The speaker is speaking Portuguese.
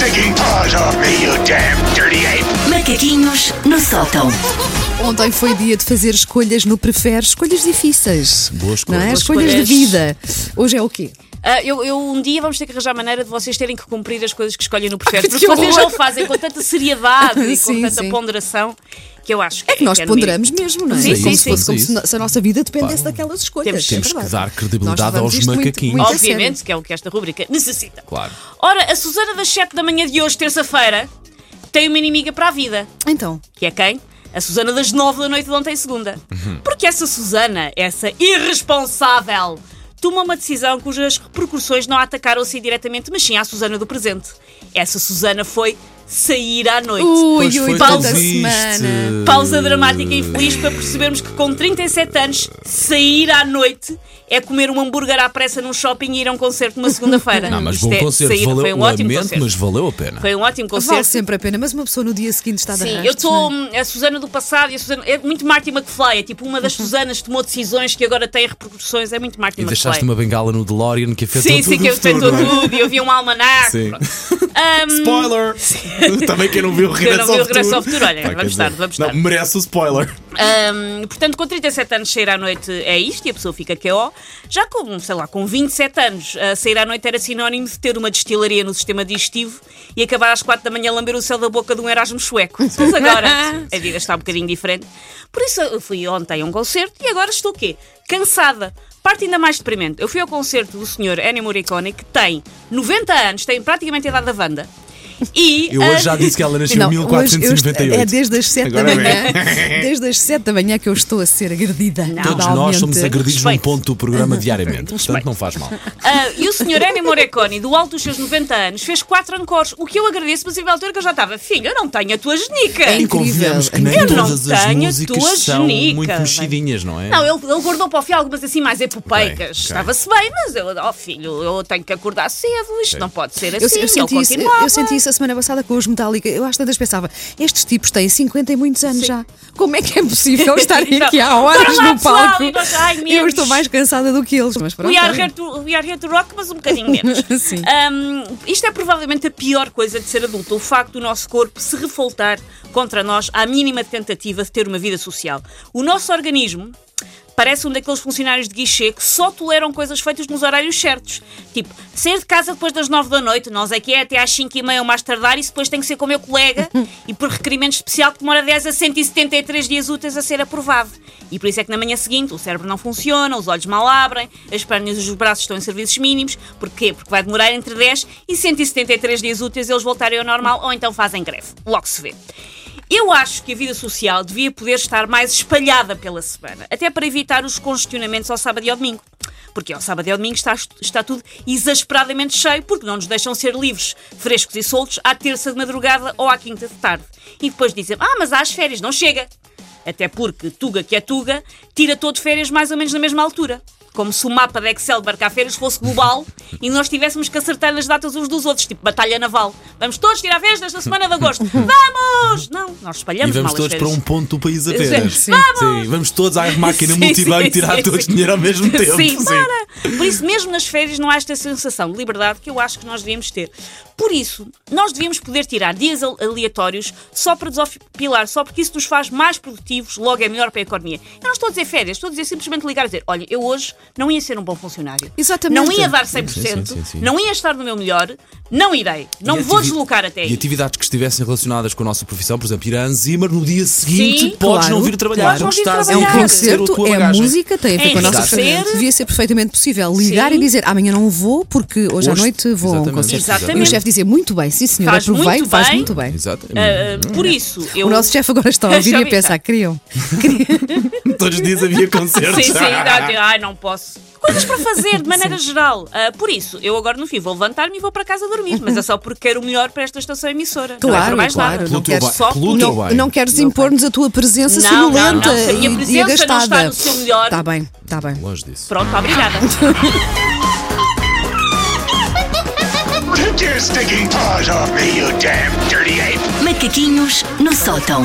stinking paws off me, you damn dirty ape! Macaquinhos no sótão. Ontem foi dia de fazer escolhas no Prefere, escolhas difíceis. Boas Não é? escolhas. Escolhas de vida. Hoje é o quê? Ah, eu, eu um dia vamos ter que arranjar maneira de vocês terem que cumprir as coisas que escolhem no prefere. Que Porque vocês já o fazem com tanta seriedade e com Sim, tanta sim. ponderação que eu acho que É que nós no ponderamos mesmo, não é? Sim, como sim, se, sim. como se, se a nossa vida dependesse daquelas escolhas. Temos- é temos que verdade. dar credibilidade aos muito- macaquinhos. muito a Obviamente, que é o que esta rubrica necessita. Claro. Ora, a Susana das 7 da manhã de hoje, terça-feira, tem uma inimiga para a vida. Então, Que é quem? A Susana das 9 da noite de ontem, segunda. Porque essa Susana, essa irresponsável, toma uma decisão cujas repercussões não a atacaram assim diretamente, mas sim à Susana do presente. Essa Susana foi sair à noite. ui, Pois ui, viste. semana. Pausa dramática e infeliz para percebermos que com 37 anos, sair à noite é comer um hambúrguer à pressa num shopping e ir a um concerto numa segunda-feira. Não, mas Isto bom é concerto. sair- valeu, foi um ótimo lamento, concerto. mas valeu a pena. Foi um ótimo Vale concerto. sempre a pena, mas uma pessoa no dia seguinte está de Sim, arrastos, eu estou. é? A Susana do passado e a Susana. É muito Marty McFly. É tipo uma das Susanas que tomou decisões que agora têm repercussões. É muito Marty E McFly. deixaste uma bengala no DeLorean que afetou Sim, tudo sim, que eu futuro, afetou é? tudo e eu vi um almanac. Sim. Ahm, Spoiler! Também quem não viu o não Regresso viu ao o Regresso ao Futuro. Olha, vamos dizer, vamos não, merece o spoiler. Ahm, portanto, com 37 anos sair à noite é isto e a pessoa fica KO. Já com, sei lá, com 27 anos, ah, sair à noite era sinónimo de ter uma destilaria no sistema digestivo e acabar às 4 da manhã a lamber o céu da boca de um Erasmus sueco. Mas agora a vida está um bocadinho diferente. Por isso eu fui ontem a um concerto e agora estou o quê? Cansada. Parte ainda mais deprimente. Eu fui ao concerto do Sr. Ennio Morricone, que tem 90 anos, tem praticamente a idade da kazandı. E, Eu ah, hoje já disse que ela nasceu em Não, hoje eu 1498. est- é desde as 7 da manhã. Desde as 7 da manhã que eu estou a ser agredida. Não. Todos nós somos agredidos num Respeito. ponto do programa diariamente. Portanto, Respeito. não faz mal. Ah, e o Sr. Ennio Morricone, do alto dos seus 90 anos, fez quatro encores, o que eu agradeço, mas a altura que eu já estava, filho, eu não tenho a tua genica. É E incrível. convenhamos que nem Eu não todas as tenho a músicas tua são genica, muito mexidinhas, não é? Não, ele, ele guardou para o fim algumas assim mais epopeicas. Ok, ok. Estava-se bem, mas eu, oh filho, eu tenho que acordar cedo, isto não pode ser assim. Eu, eu senti isso, eu senti isso a semana passada com os Metallica. Eu às tantas pensava, estes tipos têm 50 e muitos anos já. Como é que é possível estarem aqui há horas lá, no palco? nós, ai, Eu estou mais cansada do que eles. Mas pronto, We are, here to, we are here to rock, mas um bocadinho menos. Sim. Um, isto é provavelmente a pior coisa de ser adulto, o facto do nosso corpo se revoltar contra nós à mínima tentativa de ter uma vida social. O nosso organismo parece um daqueles funcionários de guichê que só toleram coisas feitas nos horários certos. Tipo, sair de casa depois das 9 da noite, nós aqui é até às 5 e meia ou mais tardar, e depois tem que ser com o meu colega, e por requerimento especial que demora 10 a 173 dias úteis a ser aprovado. E por isso é que na manhã seguinte o cérebro não funciona, os olhos mal abrem, as pernas e os braços estão em serviços mínimos. Porquê? Porque vai demorar entre 10 e 173 dias úteis eles voltarem ao normal ou então fazem greve. Logo se vê. Eu acho que a vida social devia poder estar mais espalhada pela semana, até para evitar os congestionamentos ao sábado e ao domingo. Porque ao sábado e ao domingo está, está tudo exasperadamente cheio, porque não nos deixam ser livres, frescos e soltos à terça de madrugada ou à quinta de tarde. E depois dizem, ah, mas há as férias, não chega. Até porque Tuga que é Tuga tira todo férias mais ou menos na mesma altura. Como se o mapa de Excel de férias fosse global e nós tivéssemos que acertar nas datas uns dos outros, tipo batalha naval. Vamos todos tirar férias nesta semana de agosto. Vamos! Não, nós E espalhamos vamos mal todos as para um ponto do país Sim. apenas. Sim. Sim, vamos todos à máquina Sim, multibanco sim, tirar sim, todos sim. dinheiro ao mesmo tempo. Sim, bora! Por isso, mesmo nas férias, não há esta sensação de liberdade que eu acho que nós devíamos ter. Por isso, nós devíamos poder tirar dias al- aleatórios só para desopilar, só porque isso nos faz mais produtivos, logo é melhor para a economia. Eu não estou a dizer férias, estou a dizer simplesmente ligar e dizer: olha, eu hoje não ia ser um bom funcionário. Exatamente. Não ia dar 100%, Sim, sim, sim, sim. não ia estar no meu melhor, não irei. Não E vou ativi- deslocar até E aí. atividades que estivessem relacionadas com a nossa profissão, por exemplo, ir a Anzimar no dia seguinte, Sim, podes claro, não vir trabalhar. claro. porque Podes estás não vir É um a enriquecer a concerto, tua é música, tem a ver É com a nossa enriquecer. família. Devia ser perfeitamente possível ligar Sim. e dizer amanhã não vou porque hoje, à Hoje- noite vou a um Exatamente. concerto. Exatamente. E o chefe dizer muito bem, sim senhor, Faz aproveito, muito faz bem. muito bem. Exato. Ah, por isso, eu. O nosso chefe agora está a ouvir e a pensar, queriam. Todos os dias havia concertos. Sim, sim, dá, ai, não posso. Coisas para fazer, de maneira geral. Ah, por isso, eu agora no fim vou levantar-me e vou para casa dormir, mas é só porque quero o melhor para esta estação emissora. não é Claro, mais claro, nada. não Pelo queres só não-. Não queres impor-nos a tua presença Não, não, sonolenta não. Se a minha e- e, presença não está no seu melhor- Está bem, está bem. Longe disso. Pronto, obrigada. Macaquinhos no sótão.